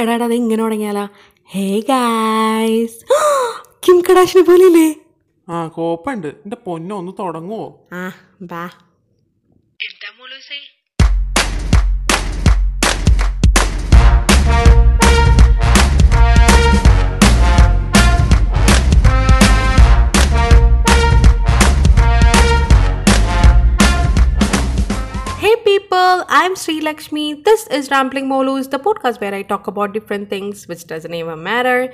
എടാടാ അത് ഇങ്ങനെ തുടങ്ങിയാലാ? Hey guys Kim കടാഷിനെ പോലെയല്ലേ? ആ കോപ്പുണ്ട്. എന്റെ പൊന്നൊന്ന് തുടങ്ങുവോ? ആ ബാ. Hey people, I'm Sri Lakshmi. This is Rambling Molus, the podcast where I talk about different things which doesn't even matter.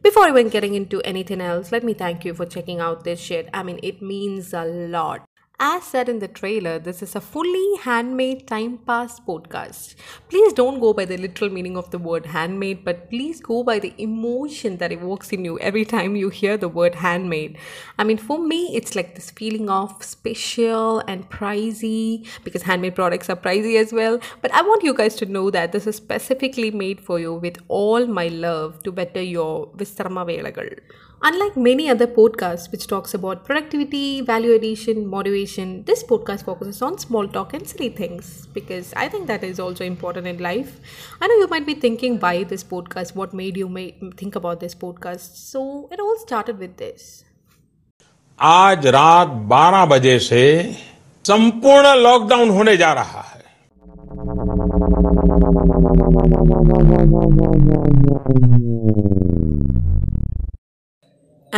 Before even getting into anything else, let me thank you for checking out this shit. I mean, it means a lot. As said in the trailer, this is a fully handmade time pass podcast. Please don't go by the literal meaning of the word handmade, but please go by the emotion that evokes in you every time you hear the word handmade. I mean, for me, it's like this feeling of special and pricey because handmade products are pricey as well. But I want you guys to know that this is specifically made for you with all my love to better your Vistarama Velagal. Unlike many other podcasts which talks about productivity, value addition, motivation, this podcast focuses on small talk and silly things because I think that is also important in life. I know you might be thinking why this podcast, what made you ma- think about this podcast. So it all started with this. आज रात 12 बजे से संपूर्ण lockdown होने जा रहा है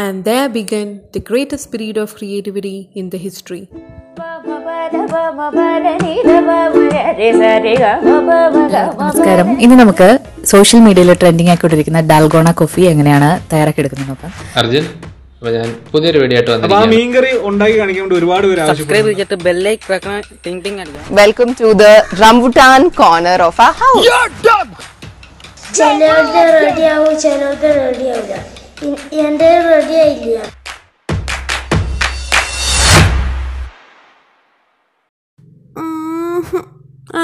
and there began the greatest period of creativity in the history. നമസ്കാരം. ഇനി നമുക്ക് സോഷ്യൽ മീഡിയയിൽ ട്രെൻഡിങ് ആയിക്കൊണ്ടിരിക്കുന്ന ഡാൽഗോണ കോഫി എങ്ങനെയാണ് തയ്യാറാക്കിയെടുക്കുന്നത് നോക്കാം. അർജുൻ ഞാൻ പുതിയൊരു വീഡിയോ ആയിട്ട് മീൻകറി ഉണ്ടാക്കി കാണിക്കാൻ ഒരുപാട് പേര് സബ്സ്ക്രൈബ് ചെയ്തിട്ട് ബെല്ലൈക്ക് വെക്കണം. ടിങ് ടിങ് അടിക്കാം welcome to the rambutan corner of a house ചിലർക്ക് റെഡിയാവും ചിലർക്ക് റെഡിയാവില്ല റെഡി ആയില്ല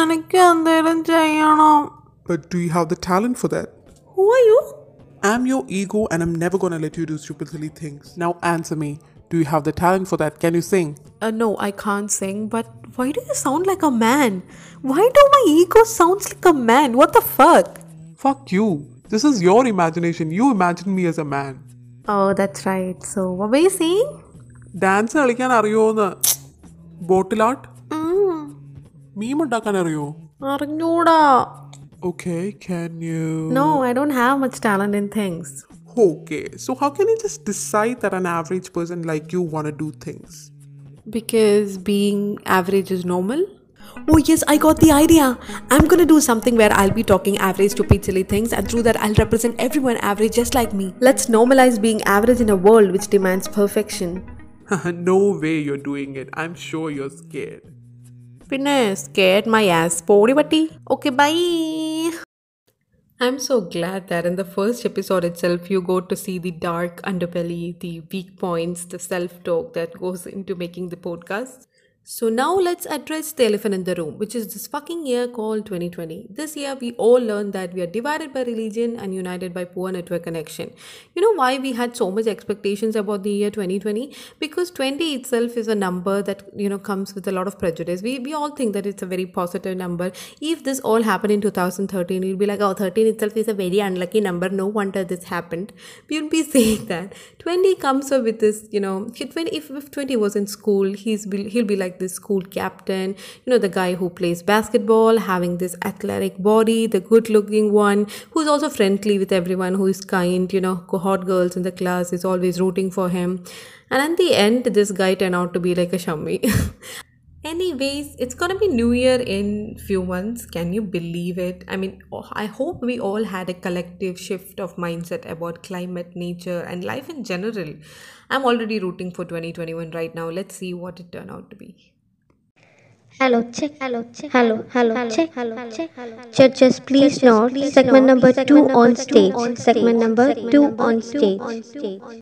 എനിക്ക് എന്തെങ്കിലും ചെയ്യണം But do you have the talent for that? Who are you? I'm your ego and I'm never gonna let you do stupid silly things. Now answer me. Do you have the talent for that? Can you sing? Uh, no, I can't sing, but why do you sound like a man? Why do my ego sounds like a man? What the fuck? Fuck you. This is your imagination. You imagine me as a man. Oh, that's right. So, what were you saying? Dance കളിക്കാൻ അറിയോന്ന് bottle art മീം ഉണ്ടാക്കാൻ അറിയോ അറിഞ്ഞൂടാ. Okay, can you? No, I don't have much talent in things. Okay, so how can you just decide that an average person like you wanna do things? Because being average is normal? Oh, yes, I got the idea. I'm gonna do something where I'll be talking average, stupid, silly things, and through that, I'll represent everyone average just like me. Let's normalize being average in a world which demands perfection. no way you're doing it. I'm sure you're scared. പിന്നെ scared my ass പോടി പട്ടി okay bye I'm so glad that in the first episode itself you got to see the dark underbelly, the weak points, the self-talk that goes into making the podcast. So now let's address the elephant in the room, which is this fucking year called 2020. This year we all learned that we are divided by religion and united by poor network connection. You know why we had so much expectations about the year 2020? Because 20 itself is a number that you know comes with a lot of prejudice. We we all think that it's a very positive number. If this all happened in 2013, we'll be like, oh, 13 itself is a very unlucky number. No wonder this happened. We would be saying that 20 comes up with this, you know, 20 if, if 20 was in school, he's he'll be like this school captain, you know, the guy who plays basketball, having this athletic body, the good looking one, who's also friendly with everyone, who is kind, you know, hot girls in the class is always rooting for him. And at the end, this guy turned out to be like a shami. Anyways, it's gonna be New Year in few months. Can you believe it? I mean, oh, I hope we all had a collective shift of mindset about climate, nature, and life in general. I'm already rooting for 2021 right now. Let's see what it turned out to be. Hello, check. Hello, check. Hello, hello, check. Hello, check. Judges, please note segment number two on stage. Segment number two on stage.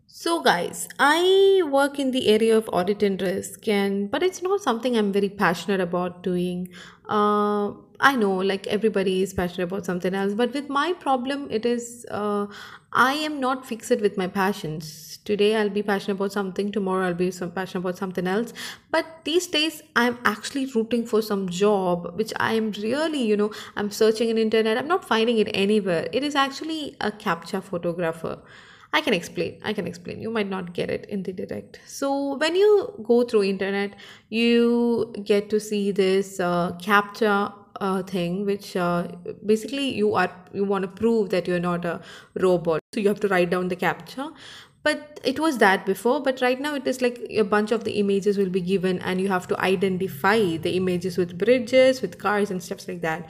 So, guys, I work in the area of audit and risk, and but it's not something I'm very passionate about doing. Uh, I know, like everybody is passionate about something else, but with my problem, it is uh, I am not fixed with my passions. Today I'll be passionate about something, tomorrow I'll be some passionate about something else. But these days I'm actually rooting for some job which I am really, you know, I'm searching in internet. I'm not finding it anywhere. It is actually a captcha photographer. I can explain. I can explain. You might not get it in the direct. So when you go through internet, you get to see this uh, captcha uh, thing, which uh, basically you are you want to prove that you're not a robot. So you have to write down the captcha. But it was that before. But right now it is like a bunch of the images will be given, and you have to identify the images with bridges, with cars, and stuff like that.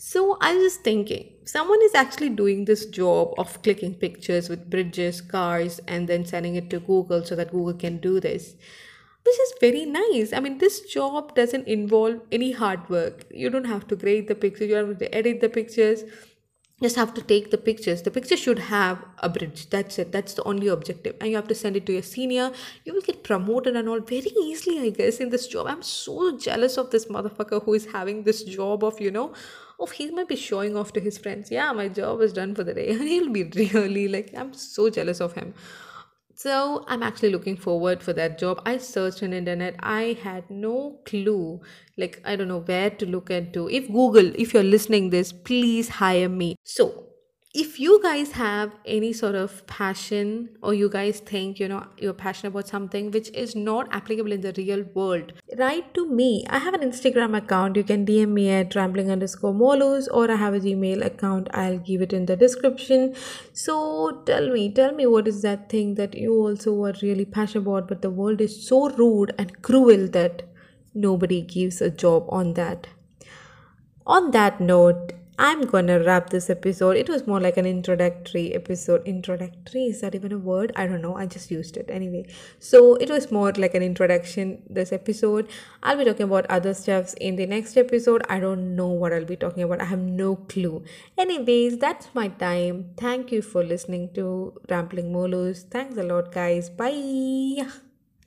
So I was just thinking, someone is actually doing this job of clicking pictures with bridges, cars, and then sending it to Google so that Google can do this. Which is very nice. I mean, this job doesn't involve any hard work. You don't have to grade the pictures, you don't have to edit the pictures. Just have to take the pictures. The picture should have a bridge. That's it. That's the only objective. And you have to send it to your senior. You will get promoted and all very easily i guess in this job. I'm so jealous of this motherfucker who is having this job of you know oh he might be showing off to his friends. Yeah my job is done for the day. And he'll be really like i'm so jealous of him. So i'm actually looking forward for that job. I searched on internet. I had no clue like i don't know where to look into. If google if you're listening this please hire me. So if you guys have any sort of passion or you guys think you know you're passionate about something which is not applicable in the real world write to me. I have an instagram account. You can dm me at rambling underscore molus or i have a gmail account. I'll give it in the description. So tell me tell me what is that thing that you also are really passionate about but the world is so rude and cruel that nobody gives a job on that. On that note I'm gonna wrap this episode. It was more like an introductory episode. Introductory, is that even a word? I don't know. I just used it anyway. So it was more like an introduction, this episode. I'll be talking about other stuffs in the next episode. I don't know what I'll be talking about. I have no clue. Anyways, that's my time. Thank you for listening to Rambling Molus. Thanks a lot, guys. Bye.